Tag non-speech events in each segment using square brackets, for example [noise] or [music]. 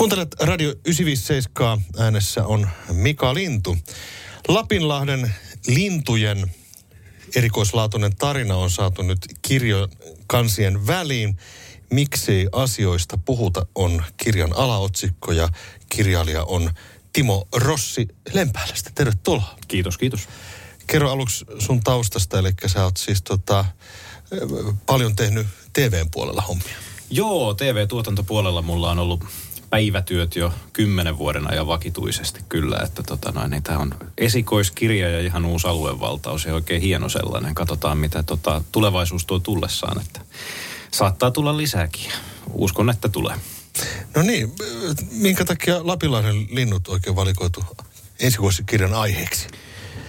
Kuuntelet Radio 957, äänessä on Mika Lintu. Lapinlahden lintujen erikoislaatuinen tarina on saatu nyt kirjon kansien väliin. Miksi asioista puhuta on kirjan alaotsikko ja kirjailija on Timo Rossi Lempäälästä. Tervetuloa. Kiitos, kiitos. Kerro aluksi sun taustasta, eli sä oot siis tota, paljon tehnyt TVn puolella hommia. Joo, TV-tuotantopuolella mulla on ollut päivätyöt jo kymmenen vuoden ajan vakituisesti kyllä, että tota noin, niin tämä on esikoiskirja ja ihan uusi aluevaltaus ja oikein hieno sellainen. Katsotaan, mitä tota, tulevaisuus tuo tullessaan, että saattaa tulla lisääkin. Uskon, että tulee. No niin, minkä takia Lapinlahden linnut oikein valikoitu ensivuosikirjan aiheeksi?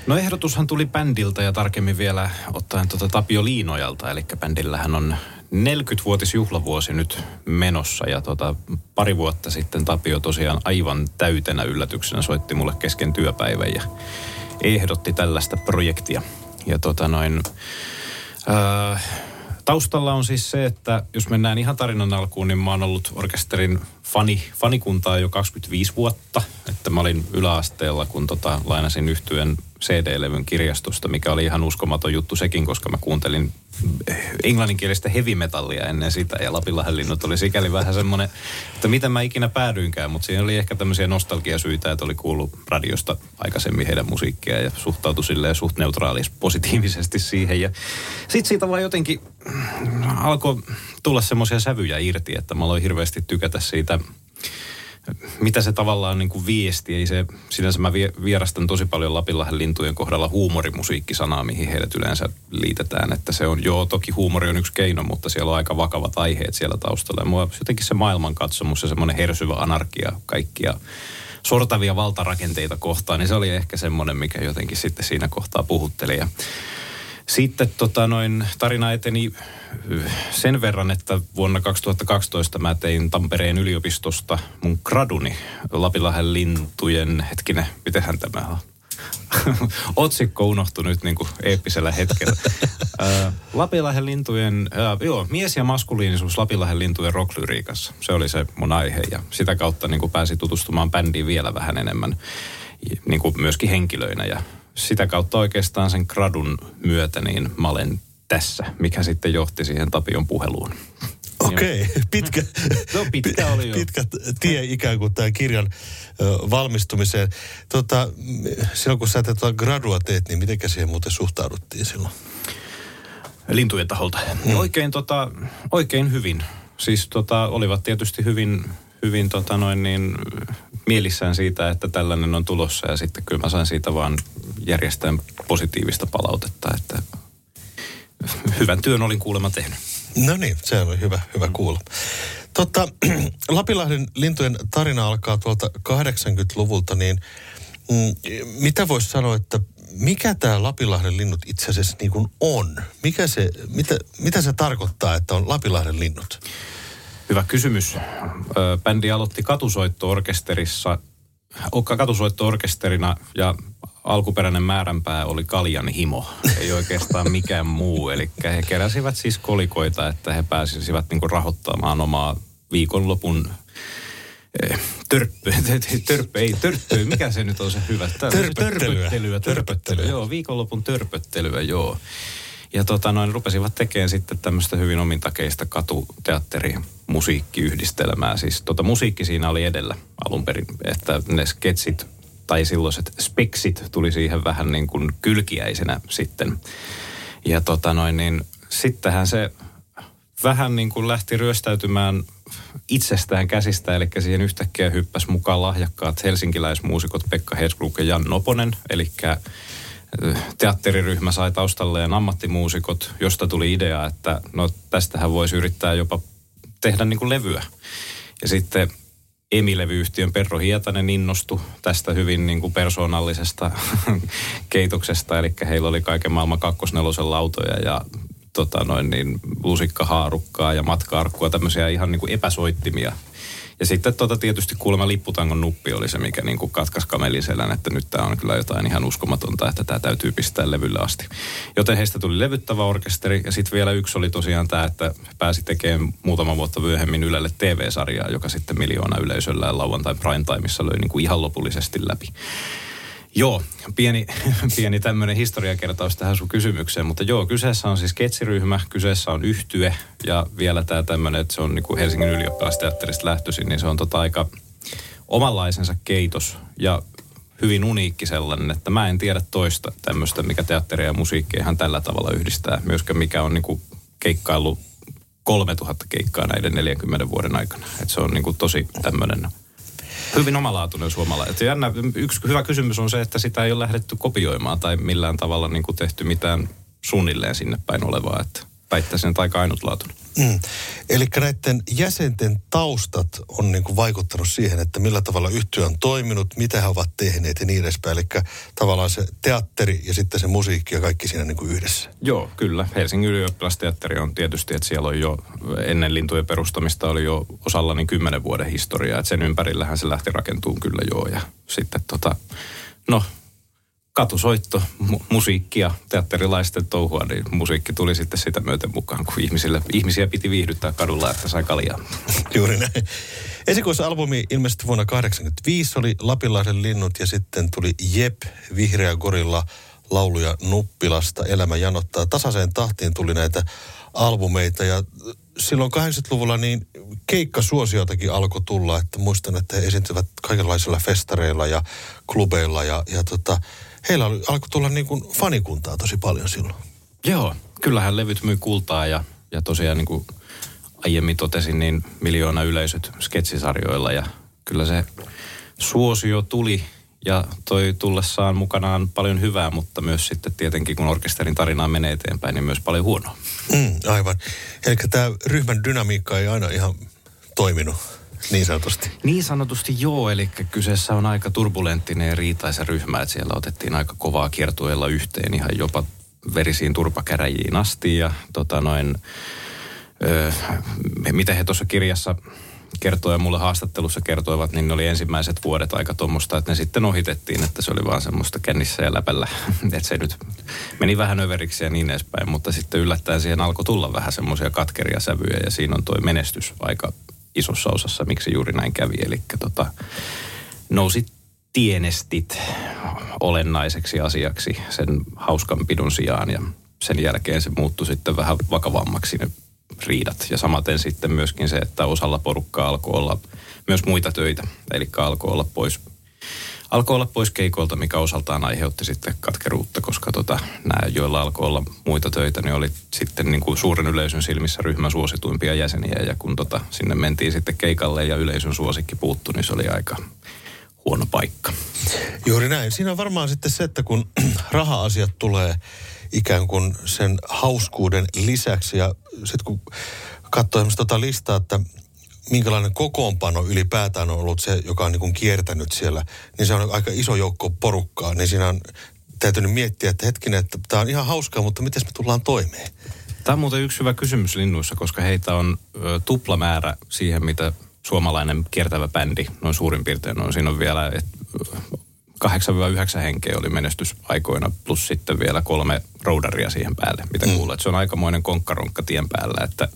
No ehdotushan tuli bändiltä ja tarkemmin vielä ottaen tuota Tapio Liinojalta, eli bändillähän on 40-vuotisjuhlavuosi nyt menossa ja tota, pari vuotta sitten Tapio tosiaan aivan täytenä yllätyksenä soitti mulle kesken työpäivän ja ehdotti tällaista projektia. Ja tota noin, ää, taustalla on siis se, että jos mennään ihan tarinan alkuun, niin mä oon ollut orkesterin fani, fanikuntaa jo 25 vuotta. Että mä olin yläasteella, kun tota, lainasin yhtyen CD-levyn kirjastosta, mikä oli ihan uskomaton juttu sekin, koska mä kuuntelin englanninkielistä heavy metallia ennen sitä ja Lapinlahden linnut oli sikäli vähän semmoinen, että mitä mä ikinä päädyinkään, mutta siinä oli ehkä tämmöisiä nostalgiasyitä, että oli kuullut radiosta aikaisemmin heidän musiikkia ja suhtautui silleen suht neutraalis positiivisesti siihen. Ja sitten siitä vaan jotenkin alkoi tulla semmoisia sävyjä irti, että mä aloin hirveästi tykätä siitä mitä se tavallaan niin kuin viesti. Ei se, sinänsä mä vierastan tosi paljon Lapinlahden lintujen kohdalla huumorimusiikkisanaa, mihin heidät yleensä liitetään. Että se on, joo, toki huumori on yksi keino, mutta siellä on aika vakavat aiheet siellä taustalla. Ja mua jotenkin se maailmankatsomus ja semmoinen hersyvä anarkia kaikkia sortavia valtarakenteita kohtaan, niin se oli ehkä semmoinen, mikä jotenkin sitten siinä kohtaa puhutteli. Ja sitten tota noin, tarina eteni sen verran, että vuonna 2012 mä tein Tampereen yliopistosta mun graduni Lapinlahden lintujen, hetkinen, mitenhän tämä on? [laughs] Otsikko unohtui nyt niin kuin eeppisellä hetkellä. Lapinlahden lintujen, äh, joo, mies ja maskuliinisuus Lapinlahden lintujen rocklyriikassa. Se oli se mun aihe ja sitä kautta niin kuin pääsi tutustumaan bändiin vielä vähän enemmän niin kuin myöskin henkilöinä ja sitä kautta oikeastaan sen gradun myötä niin mä olen tässä, mikä sitten johti siihen Tapion puheluun. Okei, okay. pitkä, no, pitkä, oli jo. pitkä tie ikään kuin tämän kirjan valmistumiseen. Tota, silloin kun sä tätä gradua teet, niin miten siihen muuten suhtauduttiin silloin? Lintujen taholta. Hmm. Oikein, tota, oikein hyvin. Siis tota, olivat tietysti hyvin, hyvin tota noin niin, mielissään siitä, että tällainen on tulossa ja sitten kyllä mä sain siitä vaan järjestää positiivista palautetta, että hyvän työn olin kuulemma tehnyt. No niin, se oli hyvä, hyvä mm. kuulla. [clears throat] Totta, Lapilahden lintujen tarina alkaa tuolta 80-luvulta, niin mm, mitä voisi sanoa, että mikä tämä Lapilahden linnut itse asiassa niin kuin on? Mikä se, mitä, mitä se tarkoittaa, että on Lapilahden linnut? Hyvä kysymys. Bändi aloitti katusoitto-orkesterissa, katusoitto-orkesterina ja alkuperäinen määränpää oli kaljan himo, ei oikeastaan mikään muu. Eli he keräsivät siis kolikoita, että he pääsisivät niinku rahoittamaan omaa viikonlopun eh, törppö, [laughs] törppö, ei törppö, mikä se nyt on se hyvä? Törpöttelyä. Törpöttelyä, törpöttelyä, joo, viikonlopun törpöttelyä, joo. Ja tota noin, rupesivat tekemään sitten tämmöistä hyvin omintakeista katuteatteri musiikkiyhdistelmää. Siis tota musiikki siinä oli edellä alun perin, että ne sketsit tai silloiset speksit tuli siihen vähän niin kuin kylkiäisenä sitten. Ja tota noin, niin sittenhän se vähän niin kuin lähti ryöstäytymään itsestään käsistä, eli siihen yhtäkkiä hyppäsi mukaan lahjakkaat helsinkiläismuusikot Pekka Hedskruk ja Jan Noponen, eli teatteriryhmä sai taustalleen ammattimuusikot, josta tuli idea, että no tästähän voisi yrittää jopa tehdä niin kuin levyä. Ja sitten Emilevyyhtiön Perro Hietanen innostui tästä hyvin niin kuin persoonallisesta [laughs] keitoksesta, eli heillä oli kaiken maailman kakkosnelosen lautoja ja tota noin niin, lusikkahaarukkaa ja matkaarkkua, tämmöisiä ihan niin kuin epäsoittimia. Ja sitten tota tietysti kuulemma lipputangon nuppi oli se, mikä niin kuin katkaisi kamelin selän, että nyt tämä on kyllä jotain ihan uskomatonta, että tämä täytyy pistää levylle asti. Joten heistä tuli levyttävä orkesteri ja sitten vielä yksi oli tosiaan tämä, että pääsi tekemään muutama vuotta myöhemmin Ylelle TV-sarjaa, joka sitten miljoona yleisöllä lauantai prime timeissa löi niin kuin ihan lopullisesti läpi. Joo, pieni, [laughs] pieni tämmöinen historiakertaus tähän sun kysymykseen, mutta joo, kyseessä on siis ketsiryhmä, kyseessä on yhtye ja vielä tämä tämmöinen, että se on niin Helsingin ylioppilasteatterista lähtöisin, niin se on tota aika omanlaisensa keitos ja hyvin uniikki sellainen, että mä en tiedä toista tämmöistä, mikä teatteria ja musiikkia ihan tällä tavalla yhdistää, myöskään mikä on niin kuin keikkailu 3000 keikkaa näiden 40 vuoden aikana. että se on niin tosi tämmöinen hyvin omalaatuinen suomalainen. Jännä, yksi hyvä kysymys on se, että sitä ei ole lähdetty kopioimaan tai millään tavalla niin kuin tehty mitään suunnilleen sinne päin olevaa. Että väittäisin, että aika ainutlaatuinen. Mm. Eli näiden jäsenten taustat on niin kuin vaikuttanut siihen, että millä tavalla yhtiö on toiminut, mitä he ovat tehneet ja niin edespäin. Eli tavallaan se teatteri ja sitten se musiikki ja kaikki siinä niin kuin yhdessä. Joo, kyllä. Helsingin ylioppilasteatteri on tietysti, että siellä on jo ennen lintujen perustamista oli jo osalla niin kymmenen vuoden historiaa. Että sen ympärillähän se lähti rakentuun kyllä joo. Ja sitten tota, no katusoitto, mu- musiikkia, teatterilaisten touhua, niin musiikki tuli sitten sitä myöten mukaan, kun ihmisille, ihmisiä piti viihdyttää kadulla, että sai kaljaa. [laughs] Juuri näin. Esikoisalbumi ilmestyi vuonna 1985, oli Lapinlahden linnut ja sitten tuli Jep, Vihreä Gorilla, lauluja Nuppilasta, Elämä janottaa. Tasaiseen tahtiin tuli näitä albumeita ja silloin 80-luvulla niin keikkasuosiotakin alkoi tulla, että muistan, että he esiintyvät kaikenlaisilla festareilla ja klubeilla ja, ja tota, heillä oli, alkoi tulla niin kuin fanikuntaa tosi paljon silloin. Joo, kyllähän levyt myy kultaa ja, ja tosiaan niin kuin aiemmin totesin, niin miljoona yleisöt sketsisarjoilla ja kyllä se suosio tuli ja toi tullessaan mukanaan paljon hyvää, mutta myös sitten tietenkin kun orkesterin tarinaa menee eteenpäin, niin myös paljon huonoa. Mm, aivan. Eli tämä ryhmän dynamiikka ei aina ihan toiminut niin sanotusti. Niin sanotusti joo, eli kyseessä on aika turbulenttinen ja riitaisa ryhmä, että siellä otettiin aika kovaa kiertueella yhteen ihan jopa verisiin turpakäräjiin asti ja tota noin, öö, miten he tuossa kirjassa kertoi ja mulle haastattelussa kertoivat, niin ne oli ensimmäiset vuodet aika tuommoista, että ne sitten ohitettiin, että se oli vaan semmoista kännissä ja läpällä. [laughs] että se nyt meni vähän överiksi ja niin edespäin, mutta sitten yllättäen siihen alkoi tulla vähän semmoisia katkeria sävyjä ja siinä on toi menestys aika isossa osassa, miksi juuri näin kävi. Eli tota, nousi tienestit olennaiseksi asiaksi sen hauskanpidon sijaan ja sen jälkeen se muuttui sitten vähän vakavammaksi ne riidat. Ja samaten sitten myöskin se, että osalla porukkaa alkoi olla myös muita töitä, eli alkoi olla pois alkoi olla pois keikoilta, mikä osaltaan aiheutti sitten katkeruutta, koska tota, nämä, joilla alkoi olla muita töitä, niin oli sitten niin kuin suuren yleisön silmissä ryhmän suosituimpia jäseniä. Ja kun tota, sinne mentiin sitten keikalle ja yleisön suosikki puuttu, niin se oli aika huono paikka. Juuri näin. Siinä on varmaan sitten se, että kun [clears throat] raha-asiat tulee ikään kuin sen hauskuuden lisäksi ja sitten kun katsoo tota listaa, että minkälainen kokoonpano ylipäätään on ollut se, joka on niin kuin kiertänyt siellä, niin se on aika iso joukko porukkaa, niin siinä on täytynyt miettiä, että hetkinen, että tämä on ihan hauskaa, mutta miten me tullaan toimeen? Tämä on muuten yksi hyvä kysymys linnuissa, koska heitä on ö, tuplamäärä siihen, mitä suomalainen kiertävä bändi, noin suurin piirtein on. Siinä on vielä, et, 8-9 henkeä oli menestysaikoina, plus sitten vielä kolme roudaria siihen päälle, mitä mm. kuulet. Se on aikamoinen konkkaronkka tien päällä, että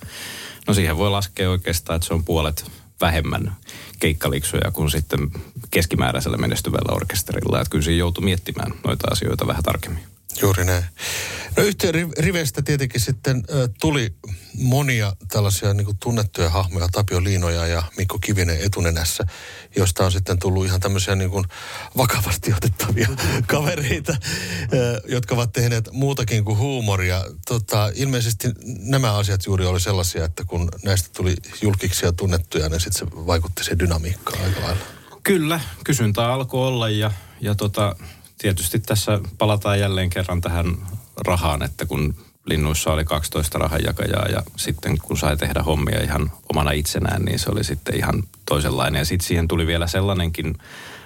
No siihen voi laskea oikeastaan, että se on puolet vähemmän keikkaliksuja kuin sitten keskimääräisellä menestyvällä orkesterilla. Että kyllä siinä joutuu miettimään noita asioita vähän tarkemmin. Juuri näin. No yhteen riveistä tietenkin sitten tuli monia tällaisia niin kuin tunnettuja hahmoja, Tapio Liinoja ja Mikko Kivinen etunenässä, josta on sitten tullut ihan tämmöisiä niin kuin vakavasti otettavia [laughs] kavereita, jotka ovat tehneet muutakin kuin huumoria. Tota, ilmeisesti nämä asiat juuri oli sellaisia, että kun näistä tuli julkiksi ja tunnettuja, niin sitten se vaikutti se dynamiikkaan aika lailla. Kyllä, kysyntää alkoi olla ja, ja tota, tietysti tässä palataan jälleen kerran tähän rahaan, että kun linnuissa oli 12 rahanjakajaa ja sitten kun sai tehdä hommia ihan omana itsenään, niin se oli sitten ihan toisenlainen. Ja sitten siihen tuli vielä sellainenkin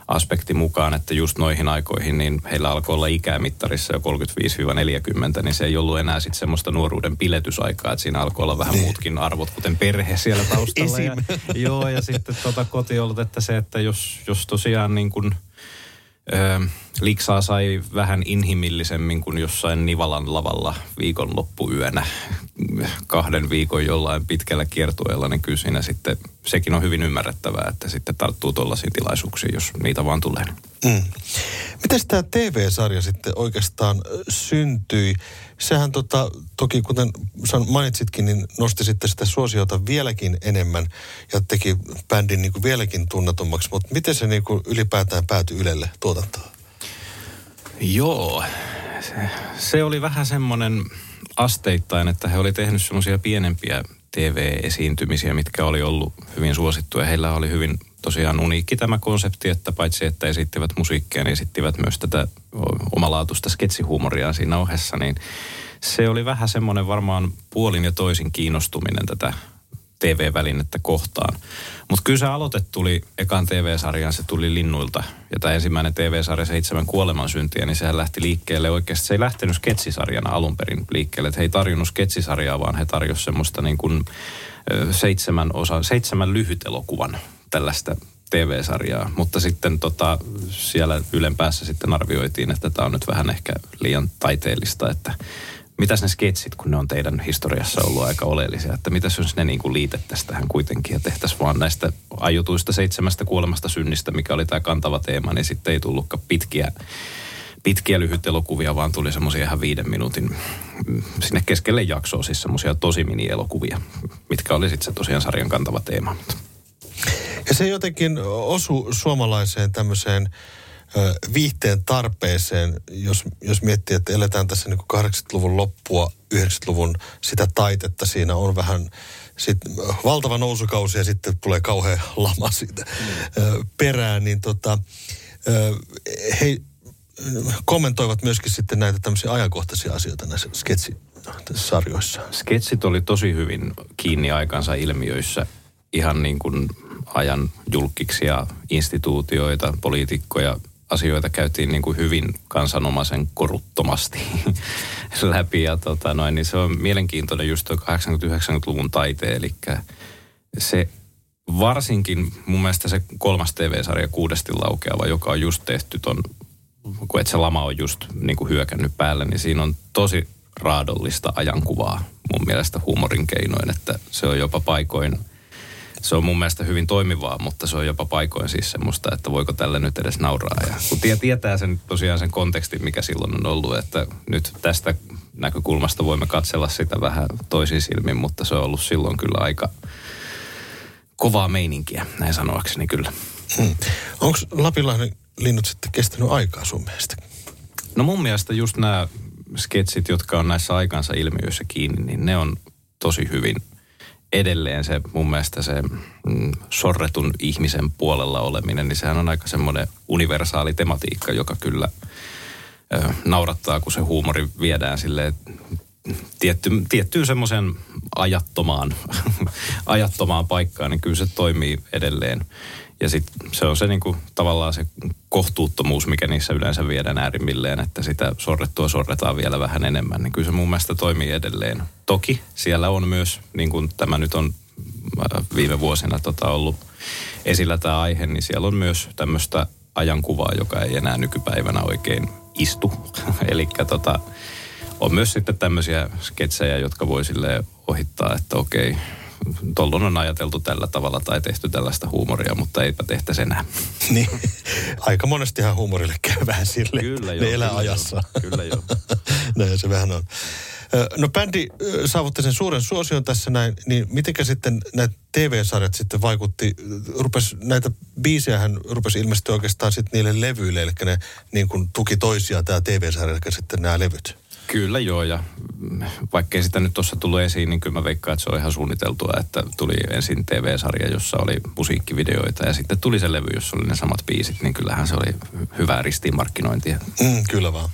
aspekti mukaan, että just noihin aikoihin niin heillä alkoi olla ikää mittarissa jo 35-40, niin se ei ollut enää sitten semmoista nuoruuden piletysaikaa, että siinä alkoi olla vähän niin. muutkin arvot, kuten perhe siellä taustalla. ja, [laughs] joo, ja sitten tota kotiolot, että se, että jos, jos tosiaan niin kuin – Öö, liksaa sai vähän inhimillisemmin kuin jossain Nivalan lavalla viikonloppuyönä kahden viikon jollain pitkällä kiertueella, niin kyllä siinä sitten sekin on hyvin ymmärrettävää, että sitten tarttuu tuollaisiin tilaisuuksiin, jos niitä vaan tulee. Mm. Miten tämä TV-sarja sitten oikeastaan syntyi? Sehän tota, toki, kuten mainitsitkin, niin nosti sitten sitä suosiota vieläkin enemmän ja teki bändin niin kuin vieläkin tunnetummaksi. Mutta miten se niin kuin ylipäätään päätyi Ylelle tuotantoon? Joo, se, se oli vähän semmoinen asteittain, että he oli tehnyt semmoisia pienempiä TV-esiintymisiä, mitkä oli ollut hyvin suosittuja. Heillä oli hyvin tosiaan uniikki tämä konsepti, että paitsi että esittivät musiikkia, niin esittivät myös tätä omalaatuista sketsihuumoria siinä ohessa, niin se oli vähän semmoinen varmaan puolin ja toisin kiinnostuminen tätä TV-välinettä kohtaan. Mutta kyllä se aloite tuli ekan TV-sarjaan, se tuli Linnuilta. Ja tämä ensimmäinen TV-sarja, Seitsemän kuolemansyntiä, niin sehän lähti liikkeelle oikeasti. Se ei lähtenyt sketsisarjana alun perin liikkeelle. Että he ei tarjonnut sketsisarjaa, vaan he tarjosivat semmoista niin kuin seitsemän, osa, seitsemän lyhyt elokuvan tällaista TV-sarjaa, mutta sitten tota, siellä Ylen päässä sitten arvioitiin, että tämä on nyt vähän ehkä liian taiteellista, että mitäs ne sketsit, kun ne on teidän historiassa ollut aika oleellisia, että mitäs jos ne niin liitettäisiin tähän kuitenkin ja tehtäisiin vaan näistä ajutuista seitsemästä kuolemasta synnistä, mikä oli tämä kantava teema, niin sitten ei tullutkaan pitkiä, pitkiä lyhyt elokuvia, vaan tuli semmoisia ihan viiden minuutin mm, sinne keskelle jaksoa, siis semmoisia tosi mini-elokuvia, mitkä oli sitten se tosiaan sarjan kantava teema. Ja se jotenkin osu suomalaiseen tämmöiseen viihteen tarpeeseen, jos, jos miettii, että eletään tässä niin 80-luvun loppua, 90-luvun sitä taitetta, siinä on vähän sit, valtava nousukausi ja sitten tulee kauhean lama siitä mm. perään, niin tota, he kommentoivat myöskin sitten näitä tämmöisiä ajankohtaisia asioita näissä sketsisarjoissa. Sketsit oli tosi hyvin kiinni aikansa ilmiöissä ihan niin kuin ajan julkiksi instituutioita, poliitikkoja, asioita käytiin niin kuin hyvin kansanomaisen koruttomasti [laughs] läpi. Ja tota noin, niin se on mielenkiintoinen just tuo 80-90-luvun taite, eli se varsinkin mun mielestä se kolmas TV-sarja Kuudesti laukeava, joka on just tehty ton, kun et se lama on just niin kuin hyökännyt päälle, niin siinä on tosi raadollista ajankuvaa mun mielestä huumorin keinoin, että se on jopa paikoin – se on mun mielestä hyvin toimivaa, mutta se on jopa paikoin siis semmoista, että voiko tällä nyt edes nauraa. Ja kun tietää sen tosiaan sen kontekstin, mikä silloin on ollut, että nyt tästä näkökulmasta voimme katsella sitä vähän toisin silmin, mutta se on ollut silloin kyllä aika kovaa meininkiä, näin sanoakseni kyllä. Hmm. Onko Lapinlahden linnut sitten kestänyt aikaa sun mielestä? No mun mielestä just nämä sketsit, jotka on näissä aikansa ilmiöissä kiinni, niin ne on tosi hyvin – edelleen se mun mielestä se mm, sorretun ihmisen puolella oleminen, niin sehän on aika semmoinen universaali tematiikka, joka kyllä ö, naurattaa, kun se huumori viedään sille tietty, tiettyyn semmoisen ajattomaan, [laughs] ajattomaan paikkaan, niin kyllä se toimii edelleen. Ja sitten se on se niinku, tavallaan se kohtuuttomuus, mikä niissä yleensä viedään äärimmilleen, että sitä sorrettua sorretaan vielä vähän enemmän. Niin kyllä se mun mielestä toimii edelleen. Toki siellä on myös, niin kuin tämä nyt on äh, viime vuosina tota ollut esillä tämä aihe, niin siellä on myös tämmöistä ajankuvaa, joka ei enää nykypäivänä oikein istu. [laughs] Eli tota, on myös sitten tämmöisiä sketsejä, jotka voi sille ohittaa, että okei, tollon on ajateltu tällä tavalla tai tehty tällaista huumoria, mutta eipä tehtäisi enää. [laughs] niin, aika monestihan huumorille käy vähän sille. Kyllä joo. Ne elää kyllä ajassa. Joo, kyllä joo. [laughs] näin se vähän on. No bändi saavutti sen suuren suosion tässä näin, niin mitenkä sitten näitä TV-sarjat sitten vaikutti, rupes, näitä biisejähän rupesi ilmestyä oikeastaan sitten niille levyille, eli ne niin kuin tuki toisiaan tämä TV-sarja, eli sitten nämä levyt. Kyllä joo, ja vaikkei sitä nyt tuossa tullut esiin, niin kyllä mä veikkaan, että se on ihan suunniteltua, että tuli ensin TV-sarja, jossa oli musiikkivideoita, ja sitten tuli se levy, jossa oli ne samat biisit, niin kyllähän se oli hyvää ristiinmarkkinointia. Mm, kyllä vaan.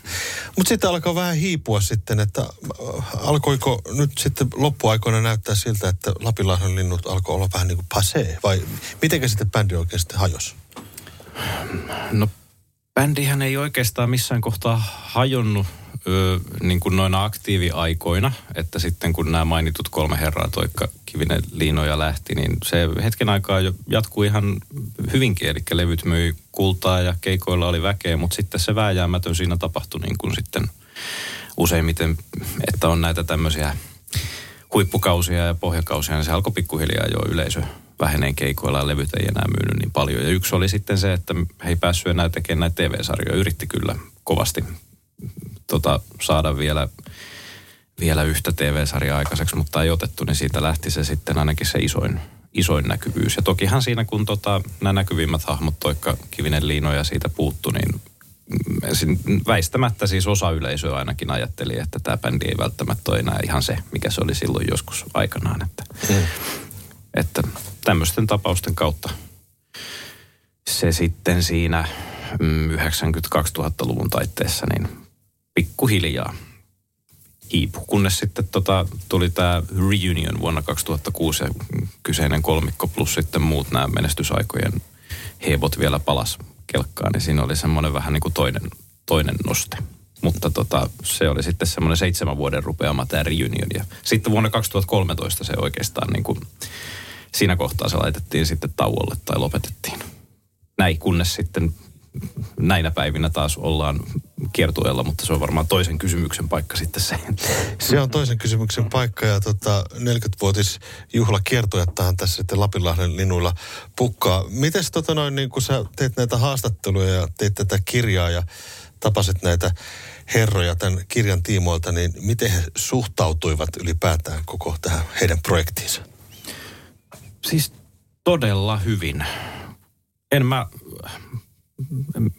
Mutta sitten alkoi vähän hiipua sitten, että äh, alkoiko nyt sitten loppuaikoina näyttää siltä, että Lapinlahden linnut alkoi olla vähän niin kuin passé, vai mitenkä sitten bändi oikein sitten hajosi? No bändihän ei oikeastaan missään kohtaa hajonnut niin kuin noina aktiiviaikoina, että sitten kun nämä mainitut kolme herraa, Toikka, Kivinen, Liino ja Lähti, niin se hetken aikaa jo jatkuu ihan hyvinkin, eli levyt myi kultaa ja keikoilla oli väkeä, mutta sitten se vääjäämätön siinä tapahtui niin kuin sitten useimmiten, että on näitä tämmöisiä huippukausia ja pohjakausia, niin se alkoi pikkuhiljaa jo yleisö väheneen keikoilla ja levyt ei enää myynyt niin paljon. Ja yksi oli sitten se, että he ei päässyt enää tekemään näitä TV-sarjoja. Yritti kyllä kovasti tota, saada vielä, vielä yhtä TV-sarjaa aikaiseksi, mutta ei otettu, niin siitä lähti se sitten ainakin se isoin, isoin näkyvyys. Ja tokihan siinä, kun tota, nämä näkyvimmät hahmot, Toikka Kivinen Liino ja siitä puuttu, niin väistämättä siis osa yleisöä ainakin ajatteli, että tämä bändi ei välttämättä ole enää ihan se, mikä se oli silloin joskus aikanaan. Että, mm. että tämmöisten tapausten kautta se sitten siinä 90-2000-luvun taitteessa niin pikkuhiljaa hiipu. Kunnes sitten tota, tuli tämä reunion vuonna 2006 ja kyseinen kolmikko plus sitten muut nämä menestysaikojen hebot vielä palas kelkkaan, niin siinä oli semmoinen vähän niin kuin toinen, toinen noste. Mutta tota, se oli sitten semmoinen seitsemän vuoden rupeama tämä reunion. Ja sitten vuonna 2013 se oikeastaan niin kuin, siinä kohtaa se laitettiin sitten tauolle tai lopetettiin. Näin kunnes sitten näinä päivinä taas ollaan kiertueella, mutta se on varmaan toisen kysymyksen paikka sitten se. Se on toisen kysymyksen paikka ja tota, 40-vuotis juhla kiertuettahan tässä sitten Lapinlahden linuilla pukkaa. Mites tota noin, niin kun sä teet näitä haastatteluja ja teet tätä kirjaa ja tapasit näitä herroja tämän kirjan tiimoilta, niin miten he suhtautuivat ylipäätään koko tähän heidän projektiinsa? Siis todella hyvin. En mä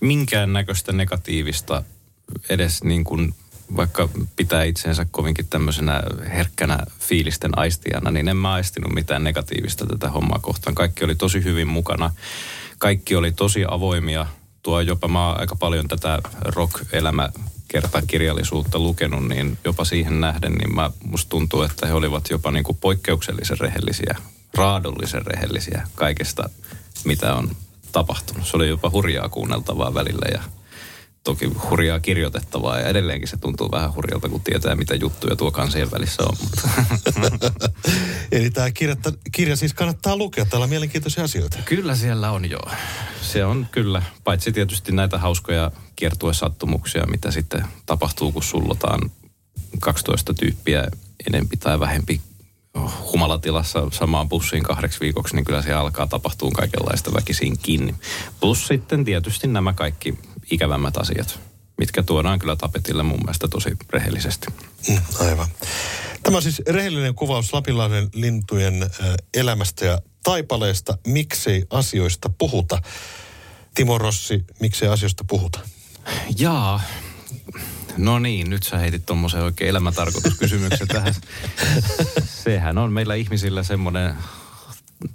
minkään näköistä negatiivista edes niin kuin vaikka pitää itseensä kovinkin tämmöisenä herkkänä fiilisten aistijana, niin en mä aistinut mitään negatiivista tätä hommaa kohtaan. Kaikki oli tosi hyvin mukana. Kaikki oli tosi avoimia. Tuo jopa mä aika paljon tätä rock-elämä kirjallisuutta lukenut, niin jopa siihen nähden, niin mä, musta tuntuu, että he olivat jopa niin kuin poikkeuksellisen rehellisiä, raadollisen rehellisiä kaikesta, mitä on tapahtunut. Se oli jopa hurjaa kuunneltavaa välillä ja toki hurjaa kirjoitettavaa ja edelleenkin se tuntuu vähän hurjalta, kun tietää, mitä juttuja tuo kansien välissä on. Mutta. [laughs] Eli tämä kirja, kirja siis kannattaa lukea, täällä on mielenkiintoisia asioita. Kyllä siellä on joo. Se on kyllä, paitsi tietysti näitä hauskoja kiertuesattumuksia, mitä sitten tapahtuu, kun sullotaan 12 tyyppiä enempi tai vähempi humalatilassa samaan bussiin kahdeksi viikoksi, niin kyllä se alkaa tapahtua kaikenlaista kiinni. Plus sitten tietysti nämä kaikki ikävämmät asiat, mitkä tuodaan kyllä tapetille mun mielestä tosi rehellisesti. Mm, aivan. Tämä on siis rehellinen kuvaus Lapinlahden lintujen elämästä ja taipaleesta. Miksei asioista puhuta? Timo Rossi, miksei asioista puhuta? Jaa, No niin, nyt sä heitit tuommoisen oikein elämäntarkoituskysymyksen tähän. [laughs] Sehän on meillä ihmisillä semmoinen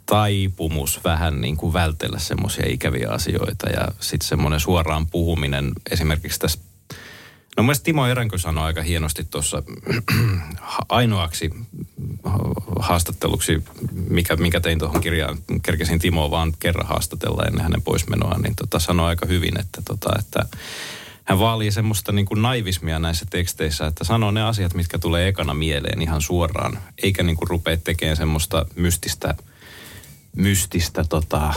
taipumus vähän niin kuin vältellä semmoisia ikäviä asioita ja sitten semmoinen suoraan puhuminen esimerkiksi tässä No mielestäni Timo Eränkö sanoi aika hienosti tuossa [clears throat] ainoaksi haastatteluksi, mikä, mikä tein tuohon kirjaan, kerkesin Timoa vaan kerran haastatella ennen hänen poismenoaan, niin tota, sanoi aika hyvin, että, tota, että hän vaalii semmoista niin kuin naivismia näissä teksteissä, että sanoo ne asiat, mitkä tulee ekana mieleen ihan suoraan, eikä niin kuin rupea tekemään semmoista mystistä – mystistä tota,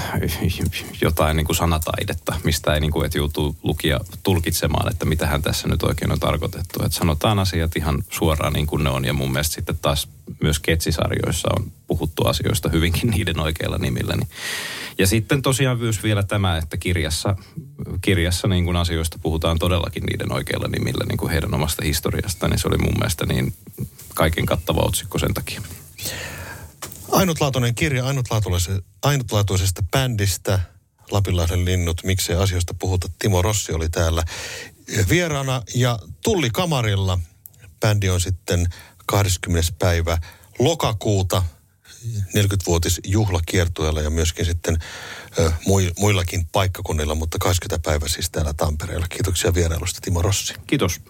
jotain niin kuin sanataidetta, mistä ei niin kuin, että joutuu lukia tulkitsemaan, että mitä hän tässä nyt oikein on tarkoitettu. Että sanotaan asiat ihan suoraan niin kuin ne on ja mun mielestä sitten taas myös ketsisarjoissa on puhuttu asioista hyvinkin niiden oikeilla nimillä. Niin. Ja sitten tosiaan myös vielä tämä, että kirjassa, kirjassa niin kuin asioista puhutaan todellakin niiden oikeilla nimillä niin kuin heidän omasta historiasta, niin se oli mun mielestä niin kaiken kattava otsikko sen takia. Ainutlaatuinen kirja ainutlaatuisesta bändistä, Lapinlahden linnut, miksei asioista puhuta. Timo Rossi oli täällä vieraana ja Tulli Kamarilla. Bändi on sitten 20. päivä lokakuuta 40-vuotis juhlakiertueella ja myöskin sitten muillakin paikkakunnilla, mutta 20. päivä siis täällä Tampereella. Kiitoksia vierailusta Timo Rossi. Kiitos.